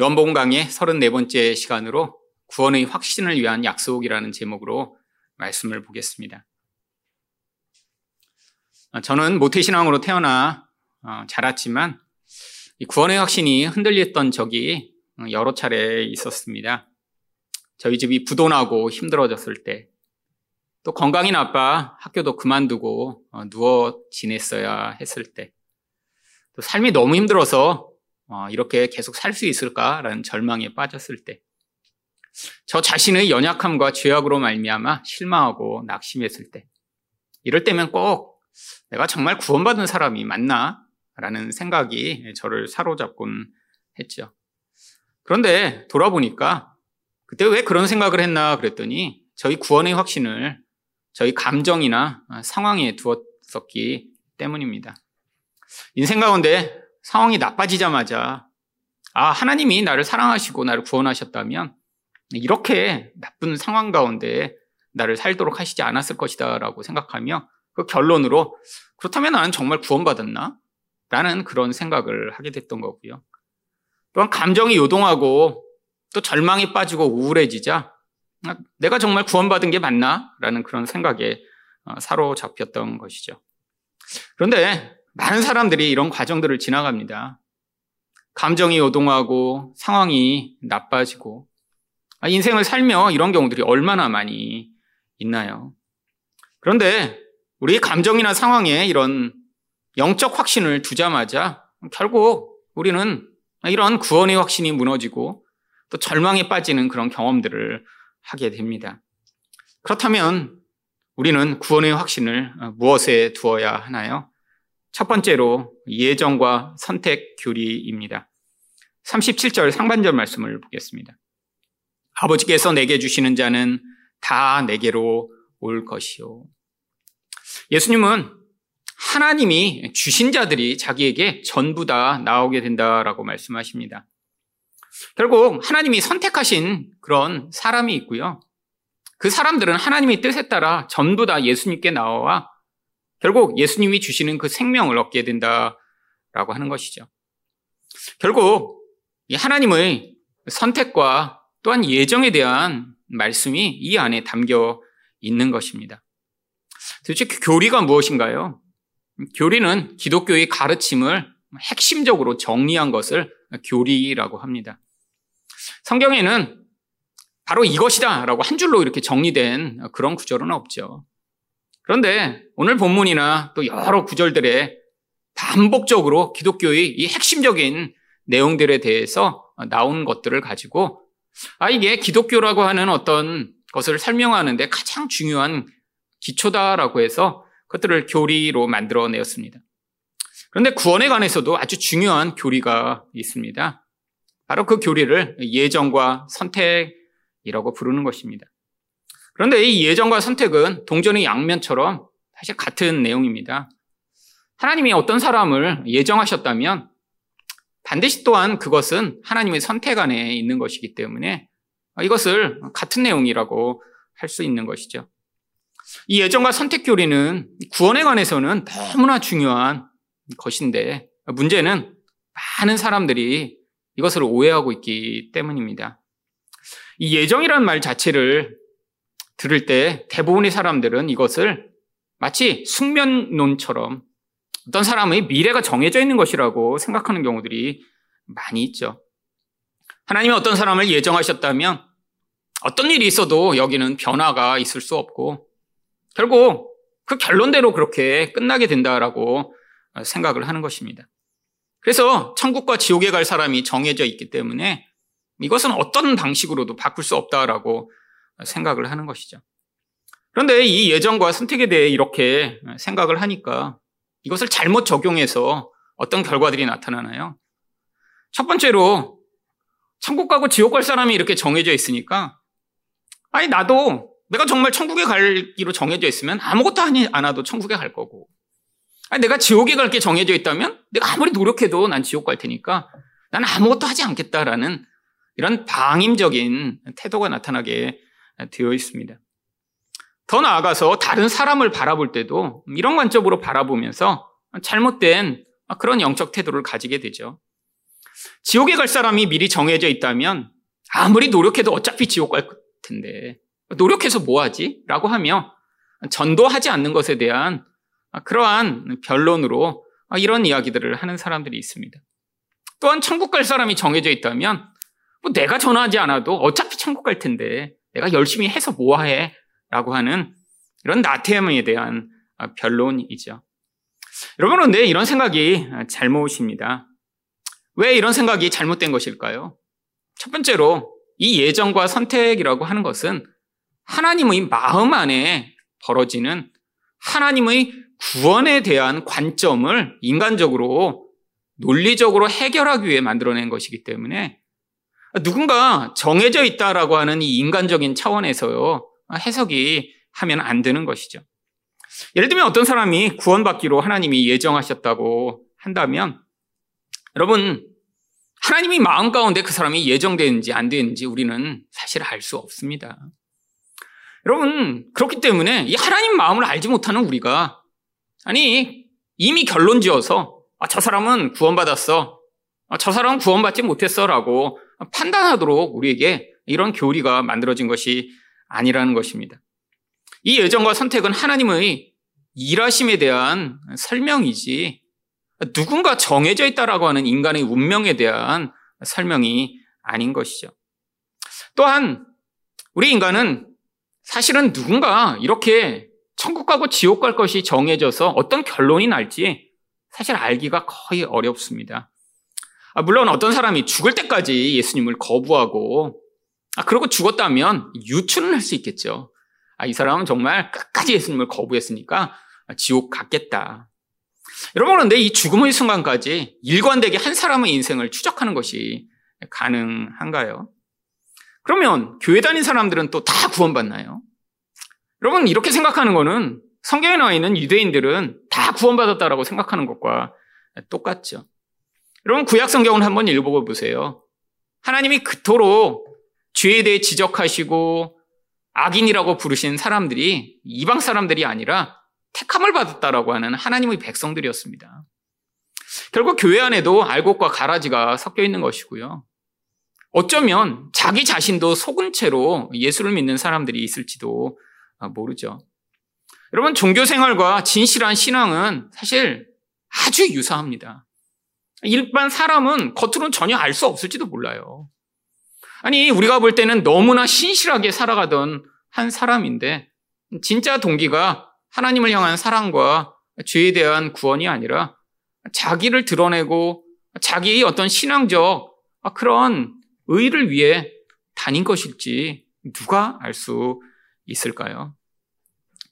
요한복음 강의 34번째 시간으로 구원의 확신을 위한 약속이라는 제목으로 말씀을 보겠습니다. 저는 모태신앙으로 태어나 어, 자랐지만 구원의 확신이 흔들렸던 적이 여러 차례 있었습니다. 저희 집이 부도나고 힘들어졌을 때, 또 건강이 나빠 학교도 그만두고 어, 누워 지냈어야 했을 때, 또 삶이 너무 힘들어서 어, 이렇게 계속 살 수 있을까라는 절망에 빠졌을 때, 저 자신의 연약함과 죄악으로 말미암아 실망하고 낙심했을 때, 이럴 때면 꼭 내가 정말 구원받은 사람이 맞나? 라는 생각이 저를 사로잡곤 했죠. 그런데 돌아보니까 그때 왜 그런 생각을 했나 그랬더니 저희 구원의 확신을 저희 감정이나 상황에 두었었기 때문입니다. 인생 가운데 상황이 나빠지자마자 아, 하나님이 나를 사랑하시고 나를 구원하셨다면 이렇게 나쁜 상황 가운데 나를 살도록 하시지 않았을 것이다 라고 생각하며 그 결론으로 그렇다면 나는 정말 구원받았나? 라는 그런 생각을 하게 됐던 거고요. 또한 감정이 요동하고 또 절망에 빠지고 우울해지자 내가 정말 구원받은 게 맞나? 라는 그런 생각에 어, 사로잡혔던 것이죠. 그런데 많은 사람들이 이런 과정들을 지나갑니다. 감정이 요동하고 상황이 나빠지고 아, 인생을 살며 이런 경우들이 얼마나 많이 있나요? 그런데 우리 감정이나 상황에 이런 영적 확신을 두자마자 결국 우리는 이런 구원의 확신이 무너지고 또 절망에 빠지는 그런 경험들을 하게 됩니다. 그렇다면 우리는 구원의 확신을 무엇에 두어야 하나요? 첫 번째로 예정과 선택 교리입니다. 37절 상반절 말씀을 보겠습니다. 아버지께서 내게 주시는 자는 다 내게로 올 것이요. 예수님은 하나님이 주신 자들이 자기에게 전부 다 나오게 된다라고 말씀하십니다. 결국 하나님이 선택하신 그런 사람이 있고요. 그 사람들은 하나님의 뜻에 따라 전부 다 예수님께 나와 결국 예수님이 주시는 그 생명을 얻게 된다라고 하는 것이죠. 결국 이 하나님의 선택과 또한 예정에 대한 말씀이 이 안에 담겨 있는 것입니다. 도대체 그 교리가 무엇인가요? 교리는 기독교의 가르침을 핵심적으로 정리한 것을 교리라고 합니다. 성경에는 바로 이것이다 라고 한 줄로 이렇게 정리된 그런 구절은 없죠. 그런데 오늘 본문이나 또 여러 구절들에 반복적으로 기독교의 이 핵심적인 내용들에 대해서 나온 것들을 가지고 아, 이게 기독교라고 하는 어떤 것을 설명하는데 가장 중요한 기초다라고 해서 그것들을 교리로 만들어내었습니다. 그런데 구원에 관해서도 아주 중요한 교리가 있습니다. 바로 그 교리를 예정과 선택이라고 부르는 것입니다. 그런데 이 예정과 선택은 동전의 양면처럼 사실 같은 내용입니다. 하나님이 어떤 사람을 예정하셨다면 반드시 또한 그것은 하나님의 선택 안에 있는 것이기 때문에 이것을 같은 내용이라고 할 수 있는 것이죠. 이 예정과 선택 교리는 구원에 관해서는 너무나 중요한 것인데 문제는 많은 사람들이 이것을 오해하고 있기 때문입니다. 이 예정이라는 말 자체를 들을 때 대부분의 사람들은 이것을 마치 숙면론처럼 어떤 사람의 미래가 정해져 있는 것이라고 생각하는 경우들이 많이 있죠. 하나님이 어떤 사람을 예정하셨다면 어떤 일이 있어도 여기는 변화가 있을 수 없고 결국 그 결론대로 그렇게 끝나게 된다라고 생각을 하는 것입니다. 그래서 천국과 지옥에 갈 사람이 정해져 있기 때문에 이것은 어떤 방식으로도 바꿀 수 없다라고 생각을 하는 것이죠. 그런데 이 예정과 선택에 대해 이렇게 생각을 하니까 이것을 잘못 적용해서 어떤 결과들이 나타나나요? 첫 번째로 천국 가고 지옥 갈 사람이 이렇게 정해져 있으니까 아니 나도 내가 정말 천국에 갈기로 정해져 있으면 아무것도 하니 않아도 천국에 갈 거고. 아니, 내가 지옥에 갈 게 정해져 있다면 내가 아무리 노력해도 난 지옥 갈 테니까 난 아무것도 하지 않겠다라는 이런 방임적인 태도가 나타나게 되어 있습니다. 더 나아가서 다른 사람을 바라볼 때도 이런 관점으로 바라보면서 잘못된 그런 영적 태도를 가지게 되죠. 지옥에 갈 사람이 미리 정해져 있다면 아무리 노력해도 어차피 지옥 갈 텐데 노력해서 뭐 하지? 라고 하며 전도하지 않는 것에 대한 그러한 변론으로 이런 이야기들을 하는 사람들이 있습니다. 또한 천국 갈 사람이 정해져 있다면 뭐 내가 전화하지 않아도 어차피 천국 갈 텐데 내가 열심히 해서 뭐 해? 라고 하는 이런 나태함에 대한 변론이죠. 여러분, 그런데 이런 생각이 잘못입니다. 왜 이런 생각이 잘못된 것일까요? 첫 번째로 이 예정과 선택이라고 하는 것은 하나님의 마음 안에 벌어지는 하나님의 구원에 대한 관점을 인간적으로 논리적으로 해결하기 위해 만들어낸 것이기 때문에 누군가 정해져 있다라고 하는 이 인간적인 차원에서요 해석이 하면 안 되는 것이죠. 예를 들면 어떤 사람이 구원받기로 하나님이 예정하셨다고 한다면 여러분 하나님이 마음 가운데 그 사람이 예정되는지 안 되는지 우리는 사실 알 수 없습니다. 여러분 그렇기 때문에 이 하나님 마음을 알지 못하는 우리가 아니 이미 결론 지어서 아, 저 사람은 구원받았어. 아, 저 사람은 구원받지 못했어라고 판단하도록 우리에게 이런 교리가 만들어진 것이 아니라는 것입니다. 이 예정과 선택은 하나님의 일하심에 대한 설명이지 누군가 정해져 있다라고 하는 인간의 운명에 대한 설명이 아닌 것이죠. 또한 우리 인간은 사실은 누군가 이렇게 천국 가고 지옥 갈 것이 정해져서 어떤 결론이 날지 사실 알기가 거의 어렵습니다. 아, 물론 어떤 사람이 죽을 때까지 예수님을 거부하고 아, 그러고 죽었다면 유추는 할 수 있겠죠. 아, 이 사람은 정말 끝까지 예수님을 거부했으니까 지옥 갔겠다. 여러분, 그런데 이 죽음의 순간까지 일관되게 한 사람의 인생을 추적하는 것이 가능한가요? 그러면 교회 다닌 사람들은 또 다 구원받나요? 여러분, 이렇게 생각하는 거는 성경에 나와 있는 유대인들은 다 구원받았다라고 생각하는 것과 똑같죠. 여러분, 구약 성경을 한번 읽어 보세요. 하나님이 그토록 죄에 대해 지적하시고 악인이라고 부르신 사람들이 이방 사람들이 아니라 택함을 받았다라고 하는 하나님의 백성들이었습니다. 결국 교회 안에도 알곡과 가라지가 섞여 있는 것이고요. 어쩌면 자기 자신도 속은 채로 예수를 믿는 사람들이 있을지도 모르죠. 여러분, 종교 생활과 진실한 신앙은 사실 아주 유사합니다. 일반 사람은 겉으로는 전혀 알 수 없을지도 몰라요. 아니, 우리가 볼 때는 너무나 신실하게 살아가던 한 사람인데, 진짜 동기가 하나님을 향한 사랑과 죄에 대한 구원이 아니라 자기를 드러내고 자기의 어떤 신앙적 그런 의를 위해 다닌 것일지 누가 알 수 있을까요?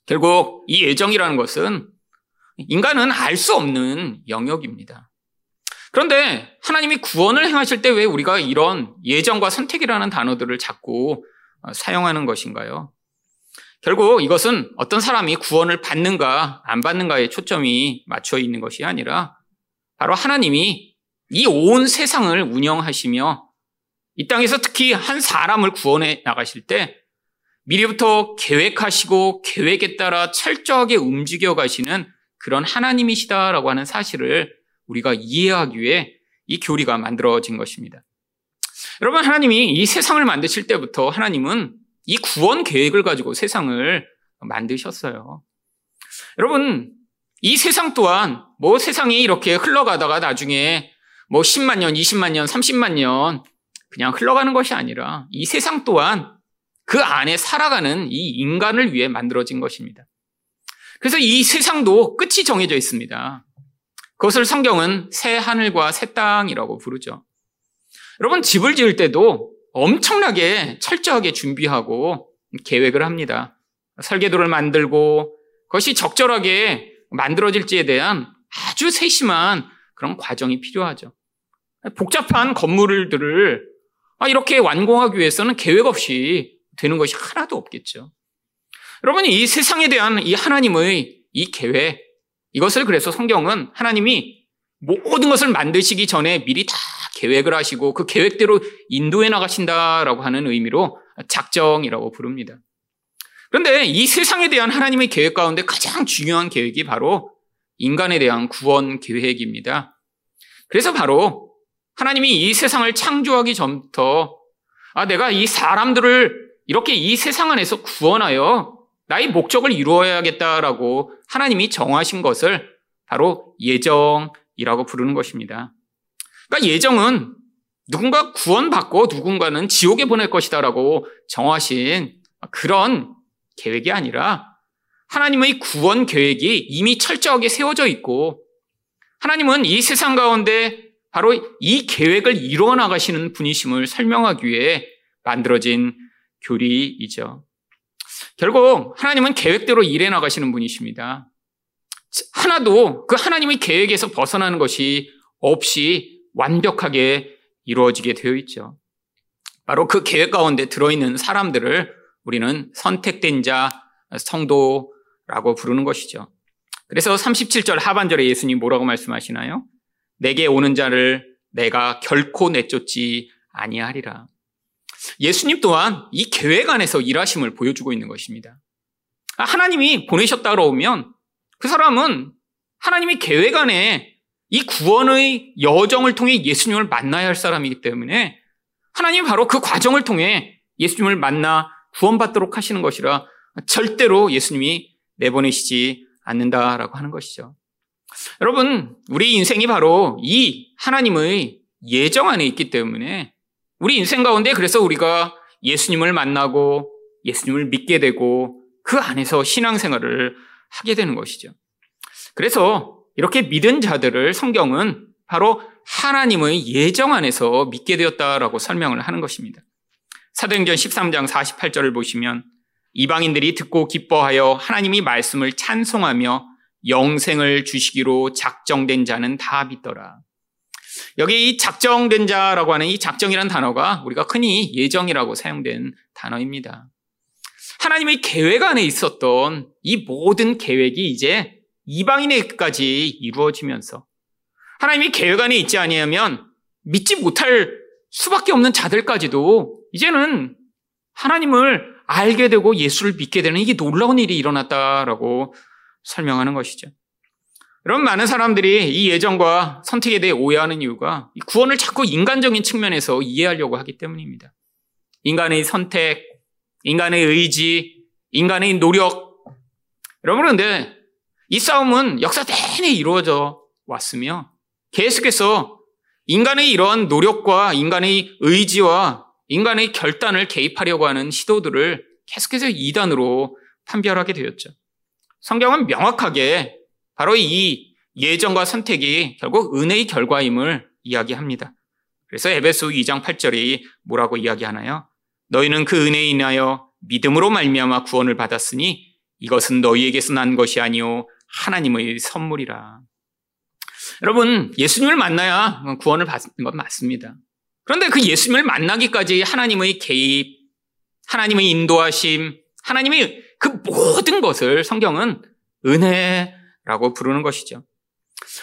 결국 이 예정이라는 것은 인간은 알 수 없는 영역입니다. 그런데 하나님이 구원을 행하실 때 왜 우리가 이런 예정과 선택이라는 단어들을 자꾸 어, 사용하는 것인가요? 결국 이것은 어떤 사람이 구원을 받는가 안 받는가에 초점이 맞춰 있는 것이 아니라 바로 하나님이 이 온 세상을 운영하시며 이 땅에서 특히 한 사람을 구원해 나가실 때 미리부터 계획하시고 계획에 따라 철저하게 움직여 가시는 그런 하나님이시다라고 하는 사실을 우리가 이해하기 위해 이 교리가 만들어진 것입니다. 여러분, 하나님이 이 세상을 만드실 때부터 하나님은 이 구원 계획을 가지고 세상을 만드셨어요. 여러분, 이 세상 또한 뭐 세상이 이렇게 흘러가다가 나중에 뭐 10만 년, 20만 년, 30만 년 그냥 흘러가는 것이 아니라 이 세상 또한 그 안에 살아가는 이 인간을 위해 만들어진 것입니다. 그래서 이 세상도 끝이 정해져 있습니다. 그것을 성경은 새 하늘과 새 땅이라고 부르죠. 여러분, 집을 지을 때도 엄청나게 철저하게 준비하고 계획을 합니다. 설계도를 만들고 그것이 적절하게 만들어질지에 대한 아주 세심한 그런 과정이 필요하죠. 복잡한 건물들을 이렇게 완공하기 위해서는 계획 없이 되는 것이 하나도 없겠죠. 여러분, 이 세상에 대한 이 하나님의 이 계획, 이것을 그래서 성경은 하나님이 모든 것을 만드시기 전에 미리 다 계획을 하시고 그 계획대로 인도해 나가신다라고 하는 의미로 작정이라고 부릅니다. 그런데 이 세상에 대한 하나님의 계획 가운데 가장 중요한 계획이 바로 인간에 대한 구원 계획입니다. 그래서 바로 하나님이 이 세상을 창조하기 전부터 아, 내가 이 사람들을 이렇게 이 세상 안에서 구원하여 나의 목적을 이루어야겠다라고 하나님이 정하신 것을 바로 예정이라고 부르는 것입니다. 그러니까 예정은 누군가 구원받고 누군가는 지옥에 보낼 것이다라고 정하신 그런 계획이 아니라 하나님의 구원 계획이 이미 철저하게 세워져 있고 하나님은 이 세상 가운데 바로 이 계획을 이루어 나가시는 분이심을 설명하기 위해 만들어진 교리이죠. 결국 하나님은 계획대로 일해 나가시는 분이십니다. 하나도 그 하나님의 계획에서 벗어나는 것이 없이 완벽하게 이루어지게 되어 있죠. 바로 그 계획 가운데 들어있는 사람들을 우리는 선택된 자, 성도라고 부르는 것이죠. 그래서 37절 하반절에 예수님 뭐라고 말씀하시나요? 내게 오는 자를 내가 결코 내쫓지 아니하리라. 예수님 또한 이 계획 안에서 일하심을 보여주고 있는 것입니다. 하나님이 보내셨다 그러면 그 사람은 하나님이 계획 안에 이 구원의 여정을 통해 예수님을 만나야 할 사람이기 때문에 하나님이 바로 그 과정을 통해 예수님을 만나 구원받도록 하시는 것이라 절대로 예수님이 내보내시지 않는다라고 하는 것이죠. 여러분, 우리 인생이 바로 이 하나님의 예정 안에 있기 때문에 우리 인생 가운데 그래서 우리가 예수님을 만나고 예수님을 믿게 되고 그 안에서 신앙생활을 하게 되는 것이죠. 그래서 이렇게 믿은 자들을 성경은 바로 하나님의 예정 안에서 믿게 되었다라고 설명을 하는 것입니다. 사도행전 13장 48절을 보시면 이방인들이 듣고 기뻐하여 하나님이 말씀을 찬송하며 영생을 주시기로 작정된 자는 다 믿더라. 여기 이 작정된 자라고 하는 이 작정이라는 단어가 우리가 흔히 예정이라고 사용된 단어입니다. 하나님의 계획 안에 있었던 이 모든 계획이 이제 이방인에게까지 이루어지면서 하나님이 계획 안에 있지 아니하면 믿지 못할 수밖에 없는 자들까지도 이제는 하나님을 알게 되고 예수를 믿게 되는 이게 놀라운 일이 일어났다라고 설명하는 것이죠. 여러분, 많은 사람들이 이 예정과 선택에 대해 오해하는 이유가 구원을 자꾸 인간적인 측면에서 이해하려고 하기 때문입니다. 인간의 선택, 인간의 의지, 인간의 노력. 여러분, 그런데 이 싸움은 역사 내내 이루어져 왔으며 계속해서 인간의 이러한 노력과 인간의 의지와 인간의 결단을 개입하려고 하는 시도들을 계속해서 이단으로 판별하게 되었죠. 성경은 명확하게 바로 이 예정과 선택이 결국 은혜의 결과임을 이야기합니다. 그래서 에베소 2장 8절이 뭐라고 이야기하나요? 너희는 그 은혜에 인하여 믿음으로 말미암아 구원을 받았으니 이것은 너희에게서 난 것이 아니요 하나님의 선물이라. 여러분, 예수님을 만나야 구원을 받는 건 맞습니다. 그런데 그 예수님을 만나기까지 하나님의 개입, 하나님의 인도하심, 하나님의 그 모든 것을 성경은 은혜 라고 부르는 것이죠.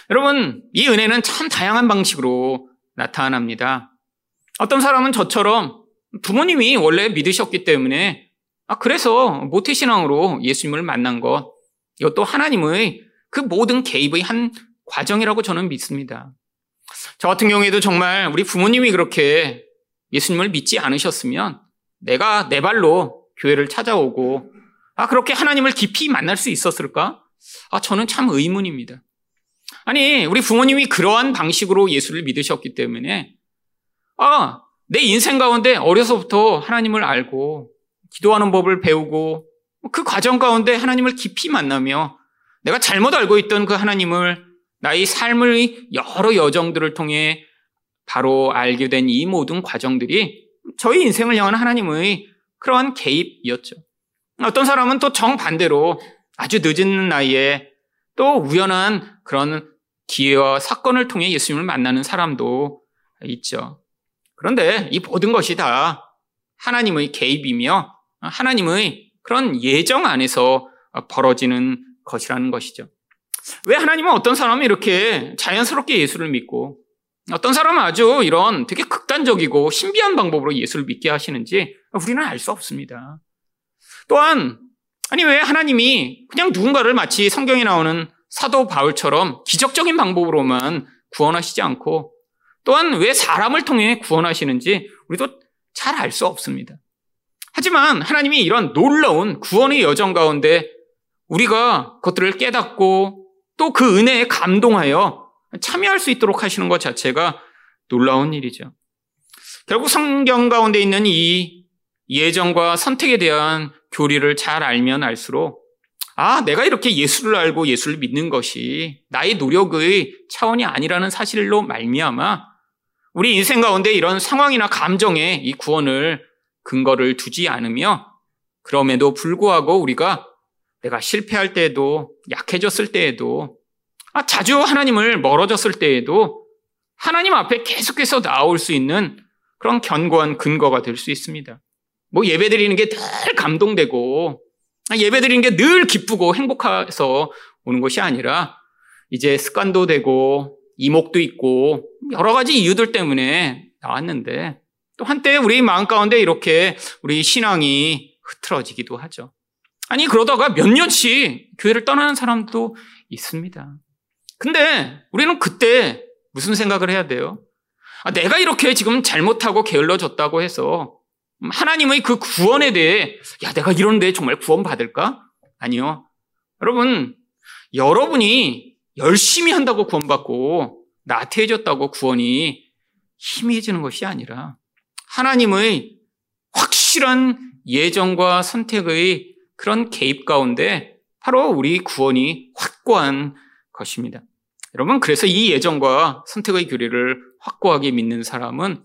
여러분, 이 은혜는 참 다양한 방식으로 나타납니다. 어떤 사람은 저처럼 부모님이 원래 믿으셨기 때문에 아, 그래서 모태신앙으로 예수님을 만난 것, 이것도 하나님의 그 모든 개입의 한 과정이라고 저는 믿습니다. 저 같은 경우에도 정말 우리 부모님이 그렇게 예수님을 믿지 않으셨으면 내가 내 발로 교회를 찾아오고 아, 그렇게 하나님을 깊이 만날 수 있었을까? 아, 저는 참 의문입니다. 아니, 우리 부모님이 그러한 방식으로 예수를 믿으셨기 때문에, 아, 내 인생 가운데 어려서부터 하나님을 알고, 기도하는 법을 배우고, 그 과정 가운데 하나님을 깊이 만나며, 내가 잘못 알고 있던 그 하나님을 나의 삶의 여러 여정들을 통해 바로 알게 된 이 모든 과정들이 저희 인생을 향한 하나님의 그러한 개입이었죠. 어떤 사람은 또 정반대로 아주 늦은 나이에 또 우연한 그런 기회와 사건을 통해 예수님을 만나는 사람도 있죠. 그런데 이 모든 것이 다 하나님의 개입이며 하나님의 그런 예정 안에서 벌어지는 것이라는 것이죠. 왜 하나님은 어떤 사람이 이렇게 자연스럽게 예수를 믿고 어떤 사람은 아주 이런 되게 극단적이고 신비한 방법으로 예수를 믿게 하시는지 우리는 알 수 없습니다. 또한 아니 왜 하나님이 그냥 누군가를 마치 성경에 나오는 사도 바울처럼 기적적인 방법으로만 구원하시지 않고 또한 왜 사람을 통해 구원하시는지 우리도 잘 알 수 없습니다. 하지만 하나님이 이런 놀라운 구원의 여정 가운데 우리가 그것들을 깨닫고 또 그 은혜에 감동하여 참여할 수 있도록 하시는 것 자체가 놀라운 일이죠. 결국 성경 가운데 있는 이 예정과 선택에 대한 교리를 잘 알면 알수록 아, 내가 이렇게 예수를 알고 예수를 믿는 것이 나의 노력의 차원이 아니라는 사실로 말미암아 우리 인생 가운데 이런 상황이나 감정에 이 구원을 근거를 두지 않으며 그럼에도 불구하고 우리가 내가 실패할 때에도 약해졌을 때에도 아, 자주 하나님을 멀어졌을 때에도 하나님 앞에 계속해서 나올 수 있는 그런 견고한 근거가 될 수 있습니다. 뭐 예배 드리는 게 늘 감동되고 아, 예배 드리는 게 늘 기쁘고 행복해서 오는 것이 아니라 이제 습관도 되고 이목도 있고 여러 가지 이유들 때문에 나왔는데 또 한때 우리 마음 가운데 이렇게 우리 신앙이 흐트러지기도 하죠. 아니 그러다가 몇 년씩 교회를 떠나는 사람도 있습니다. 근데 우리는 그때 무슨 생각을 해야 돼요? 아, 내가 이렇게 지금 잘못하고 게을러졌다고 해서 하나님의 그 구원에 대해 야 내가 이런데 정말 구원 받을까? 아니요. 여러분 여러분이 열심히 한다고 구원받고 나태해졌다고 구원이 희미해지는 것이 아니라 하나님의 확실한 예정과 선택의 그런 개입 가운데 바로 우리 구원이 확고한 것입니다. 여러분, 그래서 이 예정과 선택의 교리를 확고하게 믿는 사람은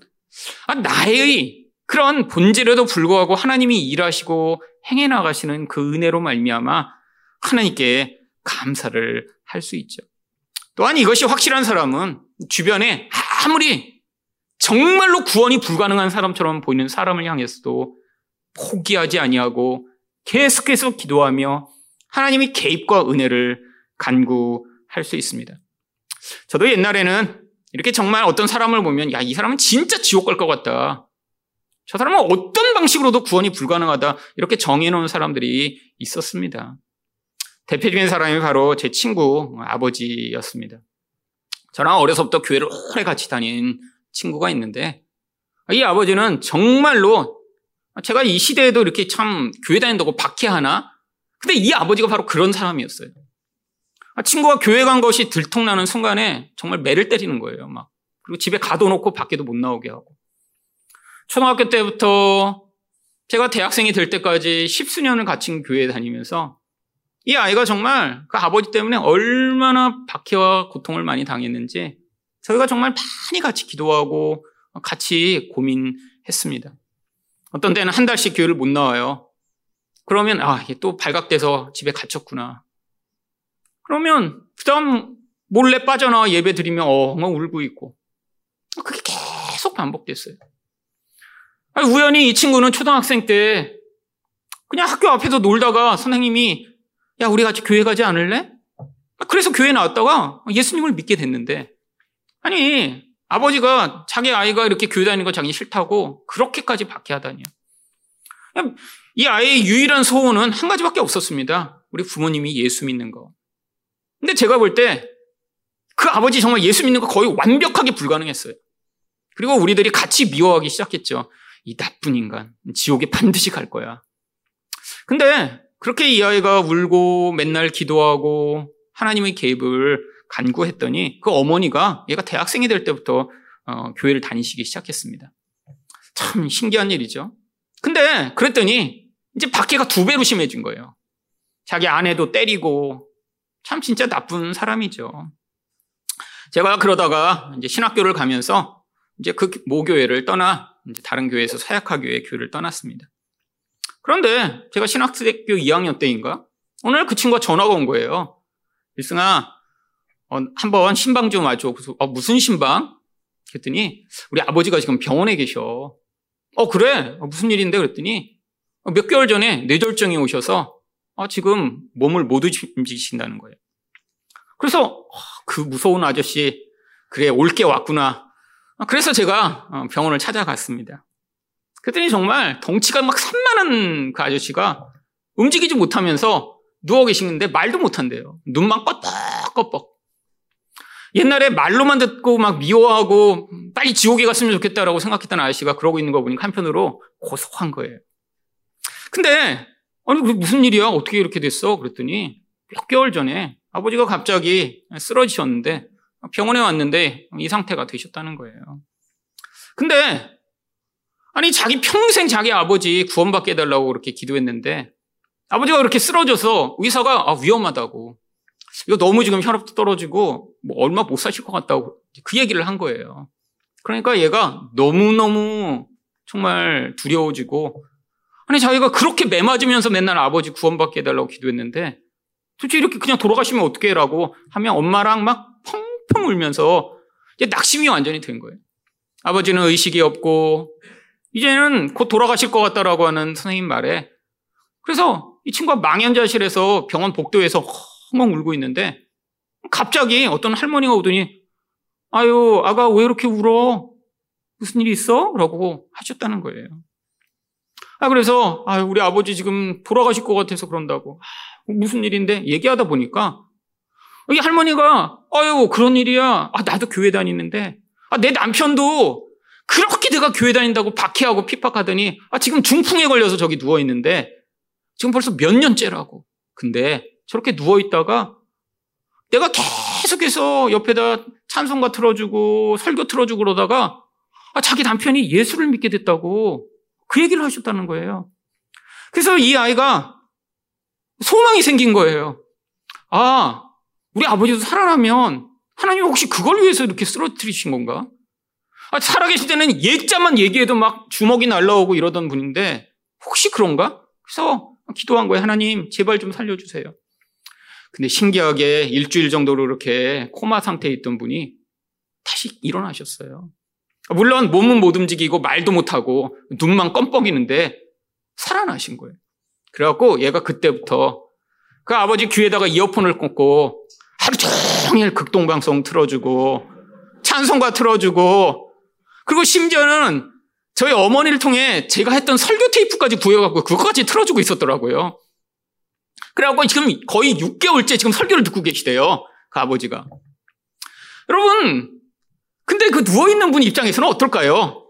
아, 나의 그런 본질에도 불구하고 하나님이 일하시고 행해 나가시는 그 은혜로 말미암아 하나님께 감사를 할 수 있죠. 또한 이것이 확실한 사람은 주변에 아무리 정말로 구원이 불가능한 사람처럼 보이는 사람을 향해서도 포기하지 아니하고 계속해서 기도하며 하나님이 개입과 은혜를 간구할 수 있습니다. 저도 옛날에는 이렇게 정말 어떤 사람을 보면 야, 이 사람은 진짜 지옥 갈 것 같다. 저 사람은 어떤 방식으로도 구원이 불가능하다. 이렇게 정해놓은 사람들이 있었습니다. 대표적인 사람이 바로 제 친구 아버지였습니다. 저랑 어려서부터 교회를 오래 같이 다닌 친구가 있는데 이 아버지는 정말로 제가 이 시대에도 이렇게 참 교회 다닌다고 박해하나? 근데 이 아버지가 바로 그런 사람이었어요. 친구가 교회 간 것이 들통나는 순간에 정말 매를 때리는 거예요. 막. 그리고 집에 가둬놓고 밖에도 못 나오게 하고. 초등학교 때부터 제가 대학생이 될 때까지 십수년을 같이 교회에 다니면서 이 아이가 정말 그 아버지 때문에 얼마나 박해와 고통을 많이 당했는지 저희가 정말 많이 같이 기도하고 같이 고민했습니다. 어떤 때는 한 달씩 교회를 못 나와요. 그러면 아, 또 발각돼서 집에 갇혔구나. 그러면 그다음 몰래 빠져나와 예배 드리면 엉엉 울고 있고 그게 계속 반복됐어요. 우연히 이 친구는 초등학생 때 그냥 학교 앞에서 놀다가 선생님이 야 우리 같이 교회 가지 않을래? 그래서 교회 나왔다가 예수님을 믿게 됐는데 아니 아버지가 자기 아이가 이렇게 교회 다니는 거 자기 싫다고 그렇게까지 박해하다니요. 이 아이의 유일한 소원은 한 가지밖에 없었습니다. 우리 부모님이 예수 믿는 거. 근데 제가 볼 때 그 아버지 정말 예수 믿는 거 거의 완벽하게 불가능했어요. 그리고 우리들이 같이 미워하기 시작했죠. 이 나쁜 인간, 지옥에 반드시 갈 거야. 근데 그렇게 이 아이가 울고 맨날 기도하고 하나님의 개입을 간구했더니 그 어머니가 얘가 대학생이 될 때부터 어, 교회를 다니시기 시작했습니다. 참 신기한 일이죠. 근데 그랬더니 이제 박해가 두 배로 심해진 거예요. 자기 아내도 때리고 참 진짜 나쁜 사람이죠. 제가 그러다가 이제 신학교를 가면서 이제 그 모교회를 떠나 이제 다른 교회에서 사약학교회 교회를 떠났습니다. 그런데 제가 신학교 2학년 때인가 오늘 그 친구가 전화가 온 거예요. 일승아, 어, 한번 신방 좀 와줘. 그래서 어, 무슨 신방? 그랬더니 우리 아버지가 지금 병원에 계셔. 어 그래? 어, 무슨 일인데? 그랬더니 어, 몇 개월 전에 뇌졸중이 오셔서 어, 지금 몸을 못 움직이신다는 거예요. 그래서 어, 그 무서운 아저씨 그래 올게 왔구나. 어, 그래서 제가 어, 병원을 찾아갔습니다. 그랬더니 정말 덩치가 막 산만한 그 아저씨가 움직이지 못하면서 누워 계시는데 말도 못한대요. 눈만 껐뻑껐뻑 옛날에 말로만 듣고 막 미워하고 빨리 지옥에 갔으면 좋겠다라고 생각했던 아저씨가 그러고 있는 거 보니까 한편으로 고소한 거예요. 근데 아니 무슨 일이야? 어떻게 이렇게 됐어? 그랬더니 몇 개월 전에 아버지가 갑자기 쓰러지셨는데 병원에 왔는데 이 상태가 되셨다는 거예요. 근데 아니 자기 평생 자기 아버지 구원받게 해달라고 그렇게 기도했는데 아버지가 그렇게 쓰러져서 의사가 아, 위험하다고 이거 너무 지금 혈압도 떨어지고 뭐 얼마 못 사실 것 같다고 그 얘기를 한 거예요. 그러니까 얘가 너무너무 정말 두려워지고 아니 자기가 그렇게 매 맞으면서 맨날 아버지 구원받게 해달라고 기도했는데 도대체 이렇게 그냥 돌아가시면 어떡해 라고 하면 엄마랑 막 울면서 이제 낙심이 완전히 된 거예요. 아버지는 의식이 없고 이제는 곧 돌아가실 것 같다라고 하는 선생님 말에 그래서 이 친구가 망연자실에서 병원 복도에서 엉엉 울고 있는데 갑자기 어떤 할머니가 오더니 아유 아가 왜 이렇게 울어? 무슨 일이 있어? 라고 하셨다는 거예요. 아 그래서 아 우리 아버지 지금 돌아가실 것 같아서 그런다고 아, 무슨 일인데 얘기하다 보니까 이 할머니가 아유 그런 일이야. 아 나도 교회 다니는데 아, 내 남편도 그렇게 내가 교회 다닌다고 박해하고 핍박하더니 아 지금 중풍에 걸려서 저기 누워 있는데 지금 벌써 몇 년째라고. 근데 저렇게 누워 있다가 내가 계속해서 옆에다 찬송가 틀어주고 설교 틀어주고 그러다가 아, 자기 남편이 예수를 믿게 됐다고 그 얘기를 하셨다는 거예요. 그래서 이 아이가 소망이 생긴 거예요. 아, 우리 아버지도 살아나면 하나님 혹시 그걸 위해서 이렇게 쓰러뜨리신 건가? 아, 살아계실 때는 예자만 얘기해도 막 주먹이 날라오고 이러던 분인데 혹시 그런가? 그래서 기도한 거예요. 하나님, 제발 좀 살려주세요. 근데 신기하게 일주일 정도로 이렇게 코마 상태에 있던 분이 다시 일어나셨어요. 물론 몸은 못 움직이고 말도 못하고 눈만 껌뻑이는데 살아나신 거예요. 그래갖고 얘가 그때부터 그 아버지 귀에다가 이어폰을 꽂고 하루 종일 극동방송 틀어주고 찬송가 틀어주고 그리고 심지어는 저희 어머니를 통해 제가 했던 설교 테이프까지 구해갖고 그것까지 틀어주고 있었더라고요. 그래갖고 지금 거의 6개월째 지금 설교를 듣고 계시대요. 그 아버지가. 여러분, 근데 그 누워있는 분 입장에서는 어떨까요?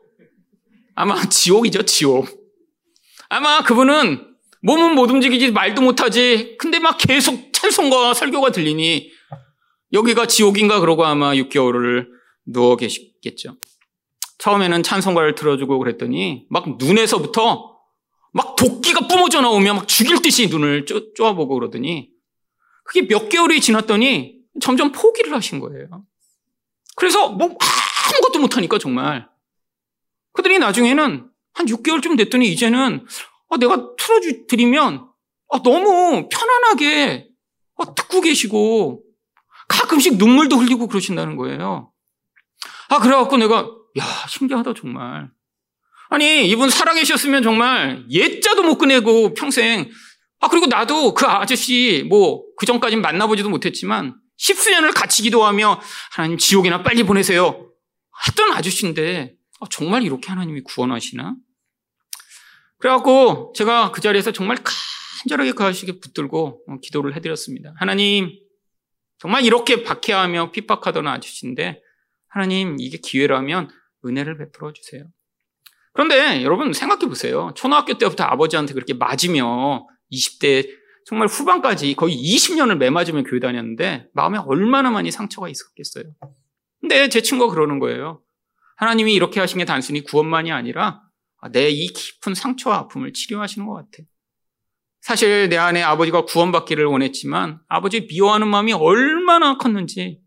아마 지옥이죠, 지옥. 아마 그분은 몸은 못 움직이지 말도 못하지. 근데 막 계속 찬송과 설교가 들리니 여기가 지옥인가 그러고 아마 6개월을 누워 계시겠죠. 처음에는 찬송가를 틀어주고 그랬더니 막 눈에서부터 막 도끼가 뿜어져 나오면 막 죽일 듯이 눈을 쪼, 쪼아보고 그러더니 그게 몇 개월이 지났더니 점점 포기를 하신 거예요. 그래서 뭐 아무것도 못하니까 정말. 그들이 나중에는 한 6개월쯤 됐더니 이제는 아, 내가 틀어드리면 아, 너무 편안하게 아, 듣고 계시고 가끔씩 눈물도 흘리고 그러신다는 거예요. 아, 그래갖고 내가 야, 신기하다, 정말. 아니, 이분 살아계셨으면 정말 예자도 못 꺼내고 평생, 아, 그리고 나도 그 아저씨, 뭐, 그 전까진 만나보지도 못했지만, 십수년을 같이 기도하며, 하나님 지옥이나 빨리 보내세요. 했던 아저씨인데, 아, 정말 이렇게 하나님이 구원하시나? 그래갖고, 제가 그 자리에서 정말 간절하게 그 아저씨에게 붙들고 어, 기도를 해드렸습니다. 하나님, 정말 이렇게 박해하며 핍박하던 아저씨인데, 하나님, 이게 기회라면 은혜를 베풀어 주세요. 그런데 여러분 생각해 보세요. 초등학교 때부터 아버지한테 그렇게 맞으며 20대 정말 후반까지 거의 20년을 매맞으며 교회 다녔는데 마음에 얼마나 많이 상처가 있었겠어요. 근데 제 친구가 그러는 거예요. 하나님이 이렇게 하신 게 단순히 구원만이 아니라 내 이 깊은 상처와 아픔을 치료하시는 것 같아. 사실 내 안에 아버지가 구원받기를 원했지만 아버지 미워하는 마음이 얼마나 컸는지.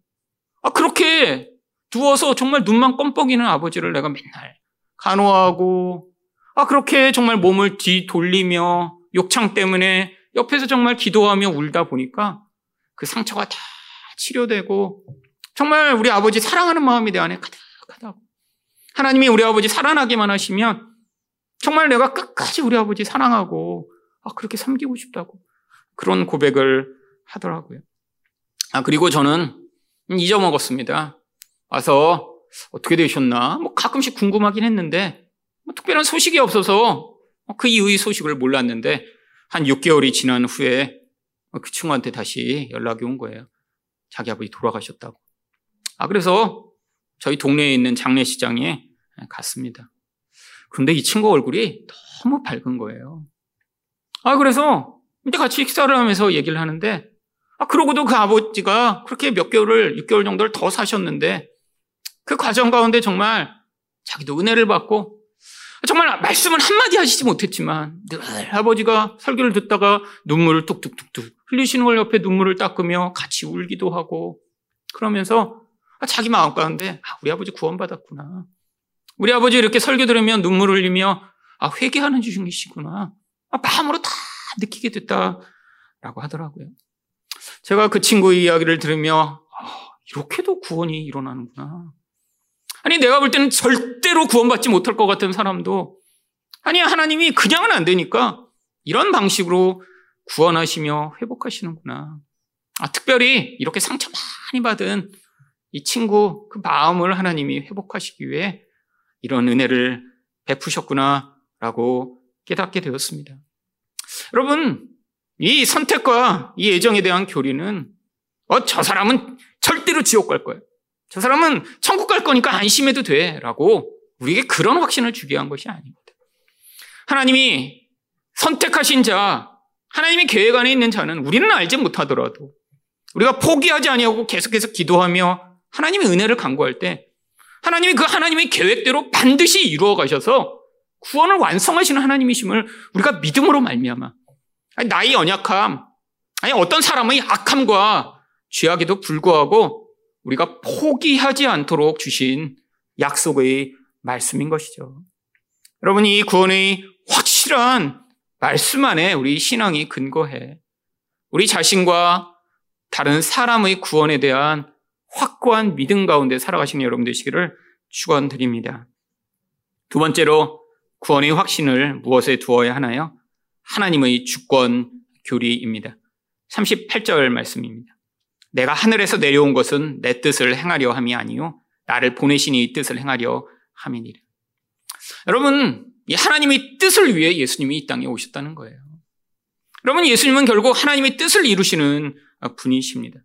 아, 그렇게 누워서 정말 눈만 껌뻑이는 아버지를 내가 맨날 간호하고 아 그렇게 정말 몸을 뒤돌리며 욕창 때문에 옆에서 정말 기도하며 울다 보니까 그 상처가 다 치료되고 정말 우리 아버지 사랑하는 마음이 내 안에 가득하다고 하나님이 우리 아버지 살아나기만 하시면 정말 내가 끝까지 우리 아버지 사랑하고 아 그렇게 섬기고 싶다고 그런 고백을 하더라고요. 아 그리고 저는 잊어먹었습니다. 와서 어떻게 되셨나? 뭐 가끔씩 궁금하긴 했는데 뭐 특별한 소식이 없어서 그 이후의 소식을 몰랐는데 한 6개월이 지난 후에 그 친구한테 다시 연락이 온 거예요. 자기 아버지 돌아가셨다고. 아, 그래서 저희 동네에 있는 장례시장에 갔습니다. 근데 이 친구 얼굴이 너무 밝은 거예요. 아, 그래서 이제 같이 식사를 하면서 얘기를 하는데, 아, 그러고도 그 아버지가 그렇게 몇 개월을, 6개월 정도를 더 사셨는데, 그 과정 가운데 정말 자기도 은혜를 받고, 정말 말씀을 한마디 하시지 못했지만, 늘 아버지가 설교를 듣다가 눈물을 뚝뚝뚝뚝 흘리시는 걸 옆에 눈물을 닦으며 같이 울기도 하고, 그러면서 자기 마음 가운데, 아, 우리 아버지 구원받았구나. 우리 아버지 이렇게 설교 들으면 눈물 흘리며, 아, 회개하는 중이시구나. 아, 마음으로 다 느끼게 됐다라고 하더라고요. 제가 그 친구의 이야기를 들으며 아, 이렇게도 구원이 일어나는구나. 아니 내가 볼 때는 절대로 구원받지 못할 것 같은 사람도 아니 하나님이 그냥은 안 되니까 이런 방식으로 구원하시며 회복하시는구나. 아, 특별히 이렇게 상처 많이 받은 이 친구 그 마음을 하나님이 회복하시기 위해 이런 은혜를 베푸셨구나라고 깨닫게 되었습니다. 여러분, 이 선택과 이 애정에 대한 교리는 어, 저 사람은 절대로 지옥 갈 거예요. 저 사람은 천국 갈 거니까 안심해도 돼. 라고 우리에게 그런 확신을 주게 한 것이 아닙니다. 하나님이 선택하신 자, 하나님의 계획 안에 있는 자는 우리는 알지 못하더라도 우리가 포기하지 아니하고 계속해서 기도하며 하나님의 은혜를 간구할 때 하나님이 그 하나님의 계획대로 반드시 이루어 가셔서 구원을 완성하시는 하나님이심을 우리가 믿음으로 말미암아 아니, 나의 연약함, 아니 어떤 사람의 악함과 죄악에도 불구하고 우리가 포기하지 않도록 주신 약속의 말씀인 것이죠. 여러분 이 구원의 확실한 말씀 안에 우리 신앙이 근거해 우리 자신과 다른 사람의 구원에 대한 확고한 믿음 가운데 살아가시는 여러분 되시기를 축원드립니다. 두 번째로 구원의 확신을 무엇에 두어야 하나요? 하나님의 주권 교리입니다. 38절 말씀입니다. 내가 하늘에서 내려온 것은 내 뜻을 행하려 함이 아니요 나를 보내신 이 뜻을 행하려 함이니라. 여러분, 이 하나님의 뜻을 위해 예수님이 이 땅에 오셨다는 거예요. 여러분, 예수님은 결국 하나님의 뜻을 이루시는 분이십니다.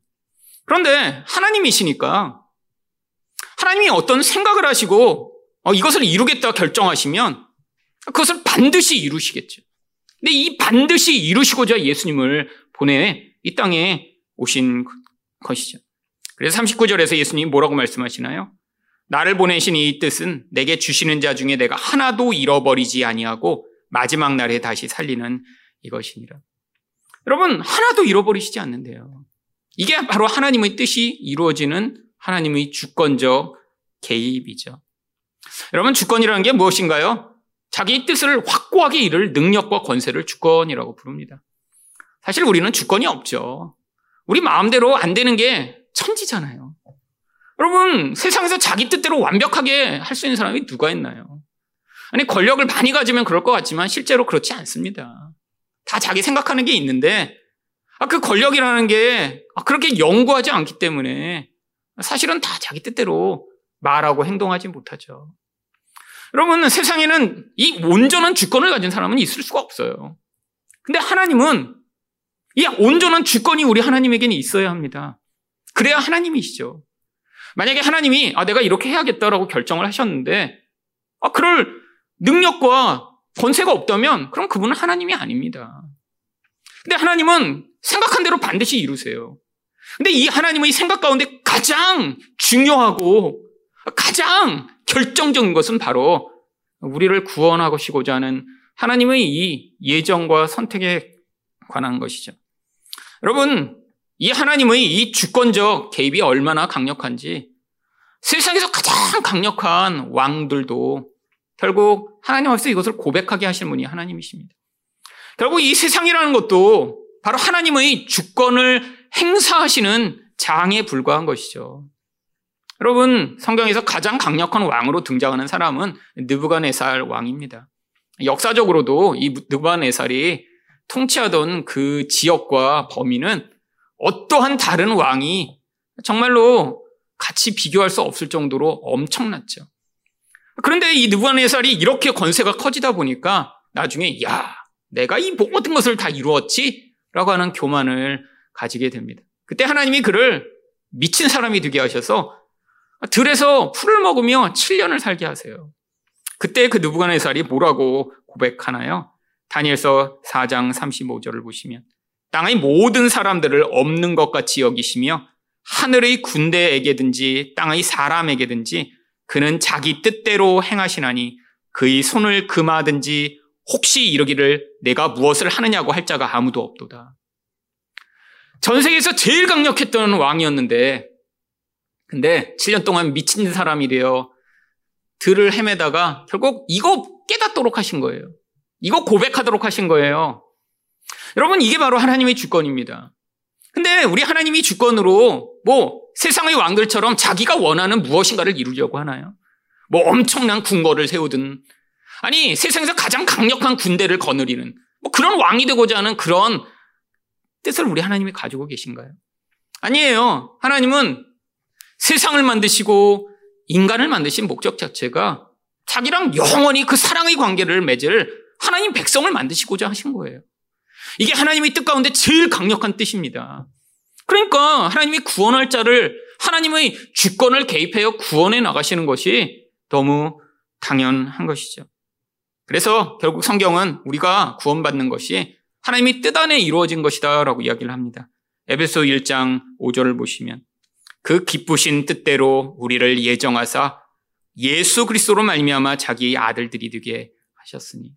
그런데 하나님이시니까 하나님이 어떤 생각을 하시고 어, 이것을 이루겠다 결정하시면 그것을 반드시 이루시겠죠. 근데 이 반드시 이루시고자 예수님을 보내 이 땅에 오신 것이죠. 그래서 39절에서 예수님이 뭐라고 말씀하시나요? 나를 보내신 이 뜻은 내게 주시는 자 중에 내가 하나도 잃어버리지 아니하고 마지막 날에 다시 살리는 이것이니라. 여러분, 하나도 잃어버리시지 않는데요. 이게 바로 하나님의 뜻이 이루어지는 하나님의 주권적 개입이죠. 여러분, 주권이라는 게 무엇인가요? 자기 뜻을 확고하게 이룰 능력과 권세를 주권이라고 부릅니다. 사실 우리는 주권이 없죠. 우리 마음대로 안 되는 게 천지잖아요. 여러분, 세상에서 자기 뜻대로 완벽하게 할 수 있는 사람이 누가 있나요? 아니, 권력을 많이 가지면 그럴 것 같지만 실제로 그렇지 않습니다. 다 자기 생각하는 게 있는데, 아, 그 권력이라는 게 아, 그렇게 연구하지 않기 때문에 사실은 다 자기 뜻대로 말하고 행동하지 못하죠. 여러분, 세상에는 이 온전한 주권을 가진 사람은 있을 수가 없어요. 근데 하나님은 이 온전한 주권이 우리 하나님에게는 있어야 합니다. 그래야 하나님이시죠. 만약에 하나님이 아 내가 이렇게 해야겠다라고 결정을 하셨는데 아 그럴 능력과 권세가 없다면 그럼 그분은 하나님이 아닙니다. 근데 하나님은 생각한 대로 반드시 이루세요. 근데 이 하나님의 생각 가운데 가장 중요하고 가장 결정적인 것은 바로 우리를 구원하시고자 하는 하나님의 이 예정과 선택에 관한 것이죠. 여러분, 이 하나님의 이 주권적 개입이 얼마나 강력한지 세상에서 가장 강력한 왕들도 결국 하나님 앞에서 이것을 고백하게 하시는 분이 하나님이십니다. 결국 이 세상이라는 것도 바로 하나님의 주권을 행사하시는 장에 불과한 것이죠. 여러분, 성경에서 가장 강력한 왕으로 등장하는 사람은 느부갓네살 왕입니다. 역사적으로도 이 느부갓네살이 통치하던 그 지역과 범위는 어떠한 다른 왕이 정말로 같이 비교할 수 없을 정도로 엄청났죠. 그런데 이 느부갓네살이 이렇게 권세가 커지다 보니까 나중에 야, 내가 이 모든 것을 다 이루었지? 라고 하는 교만을 가지게 됩니다. 그때 하나님이 그를 미친 사람이 되게 하셔서 들에서 풀을 먹으며 7년을 살게 하세요. 그때 그 느부갓네살이 뭐라고 고백하나요? 다니엘서 4장 35절을 보시면 땅의 모든 사람들을 없는 것 같이 여기시며 하늘의 군대에게든지 땅의 사람에게든지 그는 자기 뜻대로 행하시나니 그의 손을 금하든지 혹시 이러기를 내가 무엇을 하느냐고 할 자가 아무도 없도다. 전 세계에서 제일 강력했던 왕이었는데 근데 7년 동안 미친 사람이 되어 들을 헤매다가 결국 이거 깨닫도록 하신 거예요. 이거 고백하도록 하신 거예요. 여러분, 이게 바로 하나님의 주권입니다. 근데 우리 하나님이 주권으로 뭐 세상의 왕들처럼 자기가 원하는 무엇인가를 이루려고 하나요? 뭐 엄청난 궁궐을 세우든 아니 세상에서 가장 강력한 군대를 거느리는 뭐 그런 왕이 되고자 하는 그런 뜻을 우리 하나님이 가지고 계신가요? 아니에요. 하나님은 세상을 만드시고 인간을 만드신 목적 자체가 자기랑 영원히 그 사랑의 관계를 맺을 하나님 백성을 만드시고자 하신 거예요. 이게 하나님의 뜻 가운데 제일 강력한 뜻입니다. 그러니까 하나님이 구원할 자를 하나님의 주권을 개입하여 구원해 나가시는 것이 너무 당연한 것이죠. 그래서 결국 성경은 우리가 구원받는 것이 하나님의 뜻 안에 이루어진 것이다라고 이야기를 합니다. 에베소 1장 5절을 보시면 그 기쁘신 뜻대로 우리를 예정하사 예수 그리스도로 말미암아 자기 아들들이 되게 하셨으니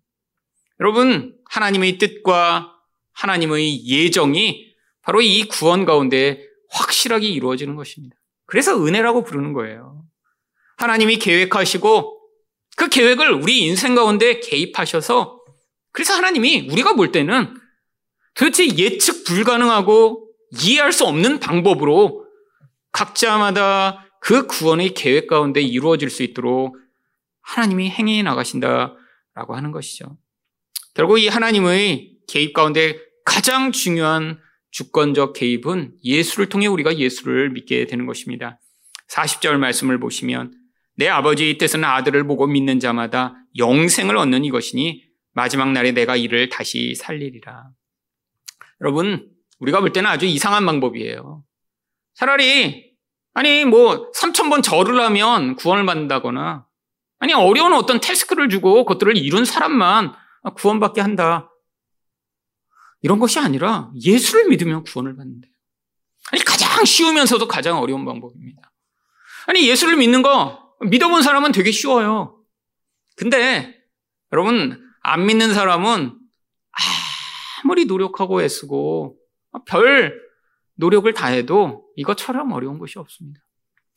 여러분 하나님의 뜻과 하나님의 예정이 바로 이 구원 가운데 확실하게 이루어지는 것입니다. 그래서 은혜라고 부르는 거예요. 하나님이 계획하시고 그 계획을 우리 인생 가운데 개입하셔서 그래서 하나님이 우리가 볼 때는 도대체 예측 불가능하고 이해할 수 없는 방법으로 각자마다 그 구원의 계획 가운데 이루어질 수 있도록 하나님이 행해 나가신다라고 하는 것이죠. 결국 이 하나님의 개입 가운데 가장 중요한 주권적 개입은 예수를 통해 우리가 예수를 믿게 되는 것입니다. 40절 말씀을 보시면 내 아버지의 뜻은 아들을 보고 믿는 자마다 영생을 얻는 이것이니 마지막 날에 내가 이를 다시 살리리라. 여러분, 우리가 볼 때는 아주 이상한 방법이에요. 차라리 아니 뭐 3천 번 절을 하면 구원을 받는다거나 아니 어려운 어떤 태스크를 주고 그것들을 이룬 사람만 구원받게 한다. 이런 것이 아니라 예수를 믿으면 구원을 받는데요. 아니 가장 쉬우면서도 가장 어려운 방법입니다. 아니 예수를 믿는 거 믿어본 사람은 되게 쉬워요. 근데 여러분 안 믿는 사람은 아무리 노력하고 애쓰고 별 노력을 다해도 이것처럼 어려운 것이 없습니다.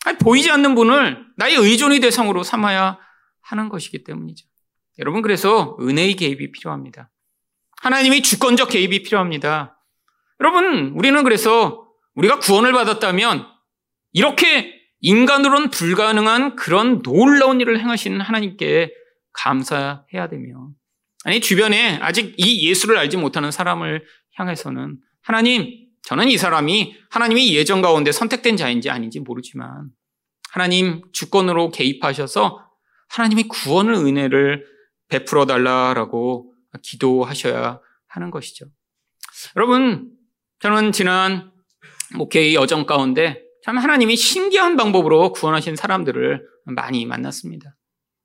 아니, 보이지 않는 분을 나의 의존의 대상으로 삼아야 하는 것이기 때문이죠. 여러분, 그래서 은혜의 개입이 필요합니다. 하나님의 주권적 개입이 필요합니다. 여러분, 우리는 그래서 우리가 구원을 받았다면 이렇게 인간으로는 불가능한 그런 놀라운 일을 행하시는 하나님께 감사해야 되며, 아니, 주변에 아직 이 예수를 알지 못하는 사람을 향해서는 하나님, 저는 이 사람이 하나님이 예정 가운데 선택된 자인지 아닌지 모르지만 하나님 주권으로 개입하셔서 하나님의 구원을 은혜를 베풀어 달라라고 기도하셔야 하는 것이죠. 여러분, 저는 지난 목회의 여정 가운데 참 하나님이 신기한 방법으로 구원하신 사람들을 많이 만났습니다.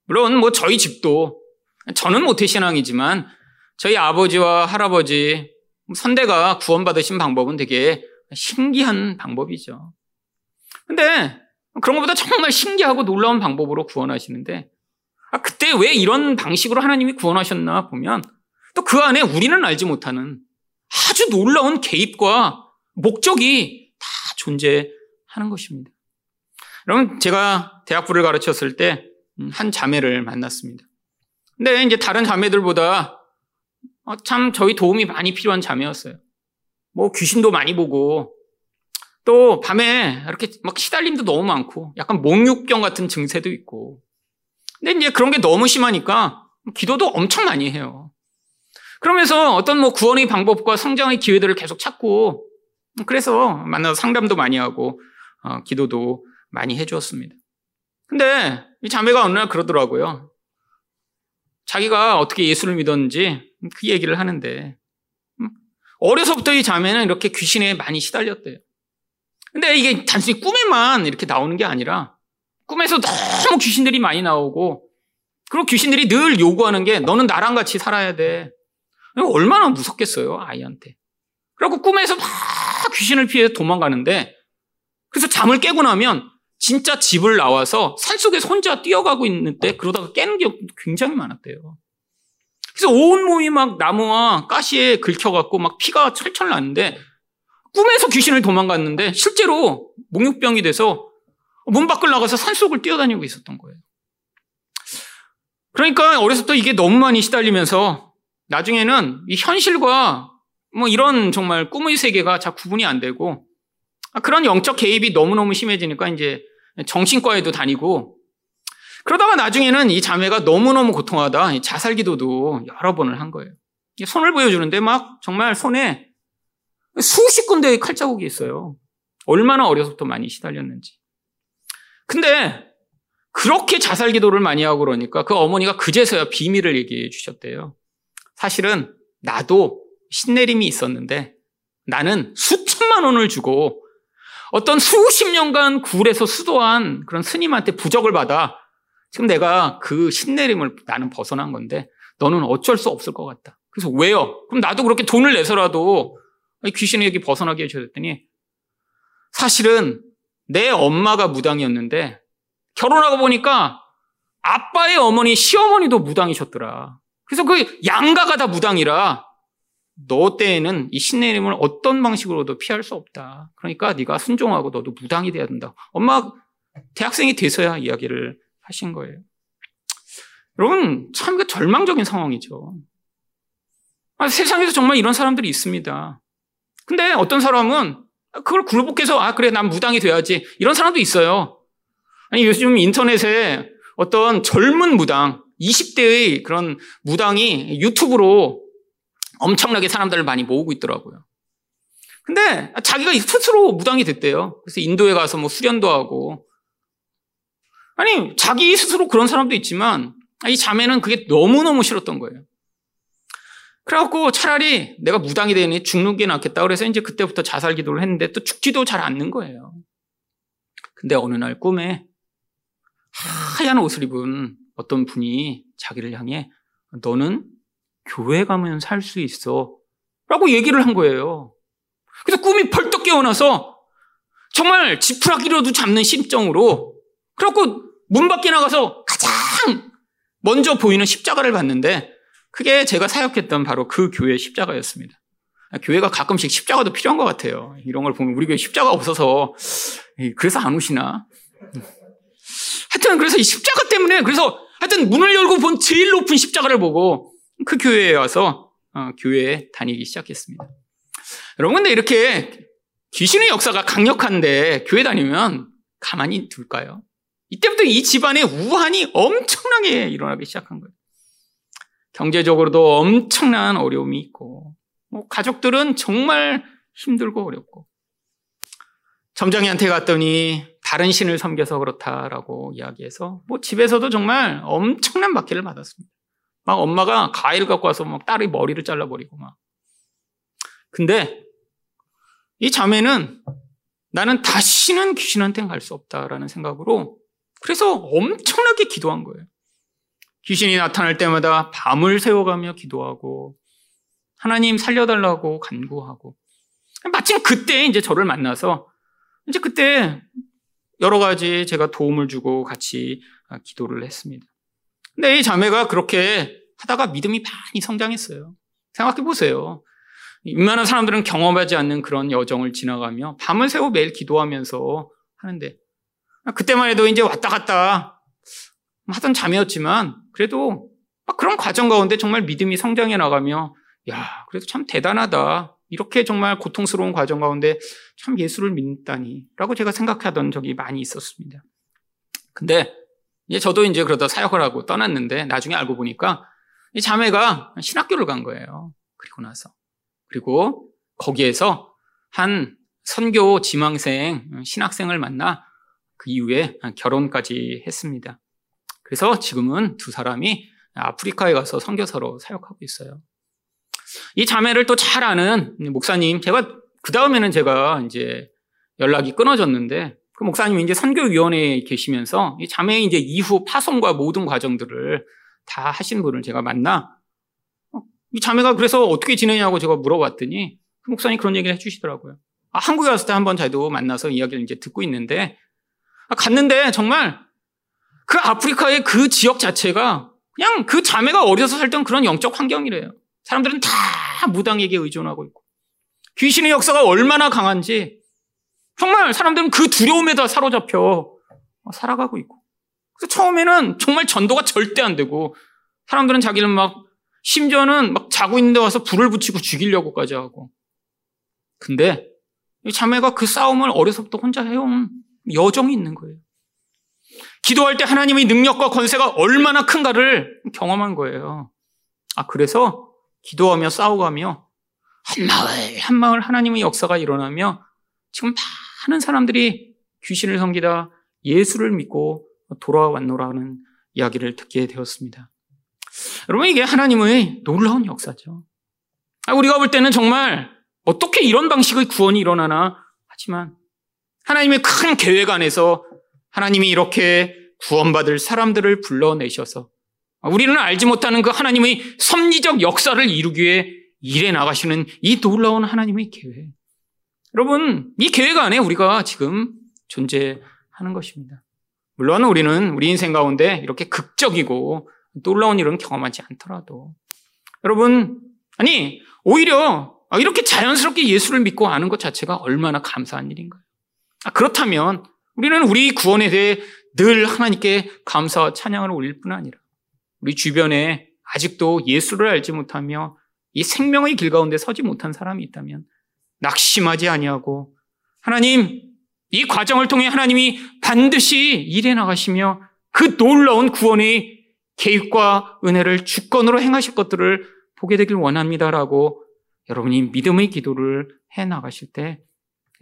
물론 뭐 저희 집도 저는 모태신앙이지만 저희 아버지와 할아버지 선대가 구원받으신 방법은 되게 신기한 방법이죠. 근데 그런 것보다 정말 신기하고 놀라운 방법으로 구원하시는데 아, 그때 왜 이런 방식으로 하나님이 구원하셨나 보면 또 그 안에 우리는 알지 못하는 아주 놀라운 개입과 목적이 다 존재하는 것입니다. 여러분, 제가 대학부를 가르쳤을 때 한 자매를 만났습니다. 근데 이제 다른 자매들보다 어, 참 저희 도움이 많이 필요한 자매였어요. 뭐 귀신도 많이 보고 또 밤에 이렇게 막 시달림도 너무 많고 약간 목육병 같은 증세도 있고. 근데 이제 그런 게 너무 심하니까 기도도 엄청 많이 해요. 그러면서 어떤 뭐 구원의 방법과 성장의 기회들을 계속 찾고 그래서 만나서 상담도 많이 하고 어, 기도도 많이 해주었습니다. 근데 이 자매가 어느 날 그러더라고요. 자기가 어떻게 예수를 믿었는지 그 얘기를 하는데 음, 어려서부터 이 자매는 이렇게 귀신에 많이 시달렸대요. 근데 이게 단순히 꿈에만 이렇게 나오는 게 아니라 꿈에서 너무 귀신들이 많이 나오고 그리고 귀신들이 늘 요구하는 게 너는 나랑 같이 살아야 돼. 얼마나 무섭겠어요, 아이한테. 그리고 꿈에서 막 귀신을 피해 도망가는데 그래서 잠을 깨고 나면 진짜 집을 나와서 산속에 혼자 뛰어가고 있는데 그러다가 깨는 게 굉장히 많았대요. 그래서 온몸이 막 나무와 가시에 긁혀갖고 막 피가 철철 나는데 꿈에서 귀신을 도망갔는데 실제로 목욕병이 돼서 문 밖을 나가서 산속을 뛰어다니고 있었던 거예요. 그러니까 때 이게 너무 많이 시달리면서 나중에는 이 현실과 뭐 이런 정말 꿈의 세계가 잘 구분이 안 되고 아, 그런 영적 개입이 너무너무 심해지니까 이제 정신과에도 다니고 그러다가 나중에는 이 자매가 너무너무 고통하다 자살 기도도 여러 번을 한 거예요. 손을 보여주는데 막 정말 손에 수십 군데의 칼자국이 있어요. 얼마나 어려서부터 많이 시달렸는지. 근데 그렇게 자살 기도를 많이 하고 그러니까 그 어머니가 그제서야 비밀을 얘기해 주셨대요. 사실은 나도 신내림이 있었는데 나는 수천만 원을 주고 어떤 수십 년간 굴에서 수도한 그런 스님한테 부적을 받아 지금 내가 그 신내림을 나는 벗어난 건데 너는 어쩔 수 없을 것 같다. 그래서 왜요? 그럼 나도 그렇게 돈을 내서라도 귀신에게 벗어나게 해주셨더니 사실은 내 엄마가 무당이었는데 결혼하고 보니까 아빠의 어머니, 시어머니도 무당이셨더라. 그래서 그 양가가 다 무당이라 너 때에는 이 신내림을 어떤 방식으로도 피할 수 없다. 그러니까 네가 순종하고 너도 무당이 돼야 된다. 엄마 대학생이 돼서야 이야기를 하신 거예요. 여러분 참그 절망적인 상황이죠. 아, 세상에서 정말 이런 사람들이 있습니다. 근데 어떤 사람은 그걸 굴복해서 아 그래 난 무당이 돼야지 이런 사람도 있어요. 아니 요즘 인터넷에 어떤 젊은 무당 20대의 그런 무당이 유튜브로 엄청나게 사람들을 많이 모으고 있더라고요. 근데 자기가 스스로 무당이 됐대요. 그래서 인도에 가서 뭐 수련도 하고. 아니, 자기 스스로 그런 사람도 있지만, 이 자매는 그게 너무너무 싫었던 거예요. 그래갖고 차라리 내가 무당이 되니 죽는 게 낫겠다. 그래서 이제 그때부터 자살 기도를 했는데 또 죽지도 잘 않는 거예요. 근데 어느 날 꿈에 하얀 옷을 입은 어떤 분이 자기를 향해 너는 교회 가면 살 수 있어. 라고 얘기를 한 거예요. 그래서 꿈이 벌떡 깨어나서 정말 지푸라기로도 잡는 심정으로 그래갖고 문 밖에 나가서 가장 먼저 보이는 십자가를 봤는데 그게 제가 사역했던 바로 그 교회 십자가였습니다. 교회가 가끔씩 십자가도 필요한 것 같아요. 이런 걸 보면 우리 교회 십자가 없어서 그래서 안 오시나? 하여튼 그래서 이 십자가 때문에 그래서 하여튼 문을 열고 본 제일 높은 십자가를 보고 그 교회에 와서 어, 교회에 다니기 시작했습니다. 여러분 근데 이렇게 귀신의 역사가 강력한데 교회 다니면 가만히 둘까요? 이때부터 이 집안에 우환이 엄청나게 일어나기 시작한 거예요. 경제적으로도 엄청난 어려움이 있고, 뭐 가족들은 정말 힘들고 어렵고, 점장이한테 갔더니 다른 신을 섬겨서 그렇다라고 이야기해서, 뭐 집에서도 정말 엄청난 박해를 받았습니다. 막 엄마가 가위를 갖고 와서 막 딸의 머리를 잘라버리고 막. 근데 이 자매는 나는 다시는 귀신한테는 갈수 없다라는 생각으로 그래서 엄청나게 기도한 거예요. 귀신이 나타날 때마다 밤을 새워가며 기도하고 하나님 살려달라고 간구하고 마침 그때 이제 저를 만나서 이제 그때 여러 가지 제가 도움을 주고 같이 기도를 했습니다. 근데 이 자매가 그렇게 하다가 믿음이 많이 성장했어요. 생각해 보세요. 웬만한 사람들은 경험하지 않는 그런 여정을 지나가며 밤을 새워 매일 기도하면서 하는데 그때만 해도 이제 왔다 갔다 하던 자매였지만 그래도 막 그런 과정 가운데 정말 믿음이 성장해 나가며 야 그래도 참 대단하다 이렇게 정말 고통스러운 과정 가운데 참 예수를 믿다니라고 제가 생각하던 적이 많이 있었습니다. 근데 이제 저도 이제 그러다 사역을 하고 떠났는데 나중에 알고 보니까 이 자매가 신학교를 간 거예요. 그리고 나서. 그리고 거기에서 한 선교 지망생, 신학생을 만나 그 이후에 결혼까지 했습니다. 그래서 지금은 두 사람이 아프리카에 가서 선교사로 사역하고 있어요. 이 자매를 또 잘 아는 목사님, 제가 그 다음에는 제가 이제 연락이 끊어졌는데 그 목사님이 이제 선교위원회에 계시면서 이 자매의 이제 이후 파송과 모든 과정들을 다 하신 분을 제가 만나 어, 이 자매가 그래서 어떻게 지내냐고 제가 물어봤더니 그 목사님 그런 얘기를 해주시더라고요. 아, 한국에 왔을 때 한번 저도 만나서 이야기를 이제 듣고 있는데 아, 갔는데 정말 그 아프리카의 그 지역 자체가 그냥 그 자매가 어려서 살던 그런 영적 환경이래요. 사람들은 다 무당에게 의존하고 있고. 귀신의 역사가 얼마나 강한지 정말 사람들은 그 두려움에 다 사로잡혀 살아가고 있고. 그래서 처음에는 정말 전도가 절대 안 되고 사람들은 자기를 막 심지어는 막 자고 있는데 와서 불을 붙이고 죽이려고까지 하고. 근데 이 자매가 그 싸움을 어려서부터 혼자 해온 여정이 있는 거예요. 기도할 때 하나님의 능력과 권세가 얼마나 큰가를 경험한 거예요. 아, 그래서 기도하며 싸워가며 한 마을, 한 마을 하나님의 역사가 일어나며 지금 많은 사람들이 귀신을 섬기다 예수를 믿고 돌아왔노라는 이야기를 듣게 되었습니다. 여러분, 이게 하나님의 놀라운 역사죠. 아, 우리가 볼 때는 정말 어떻게 이런 방식의 구원이 일어나나 하지만 하나님의 큰 계획 안에서 하나님이 이렇게 구원받을 사람들을 불러내셔서 우리는 알지 못하는 그 하나님의 섭리적 역사를 이루기 위해 일해 나가시는 이 놀라운 하나님의 계획. 여러분, 이 계획 안에 우리가 지금 존재하는 것입니다. 물론 우리는 우리 인생 가운데 이렇게 극적이고 놀라운 일은 경험하지 않더라도 여러분, 아니, 오히려 이렇게 자연스럽게 예수를 믿고 아는 것 자체가 얼마나 감사한 일인가요? 아, 그렇다면 우리는 우리 구원에 대해 늘 하나님께 감사와 찬양을 올릴 뿐 아니라 우리 주변에 아직도 예수를 알지 못하며 이 생명의 길 가운데 서지 못한 사람이 있다면 낙심하지 아니하고 하나님 이 과정을 통해 하나님이 반드시 일해 나가시며 그 놀라운 구원의 계획과 은혜를 주권으로 행하실 것들을 보게 되길 원합니다라고 여러분이 믿음의 기도를 해 나가실 때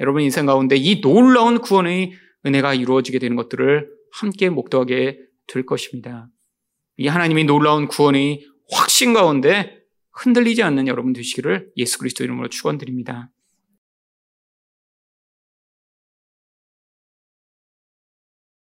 여러분 인생 가운데 이 놀라운 구원의 은혜가 이루어지게 되는 것들을 함께 목도하게 될 것입니다. 이 하나님의 놀라운 구원의 확신 가운데 흔들리지 않는 여러분 되시기를 예수 그리스도 이름으로 축원드립니다.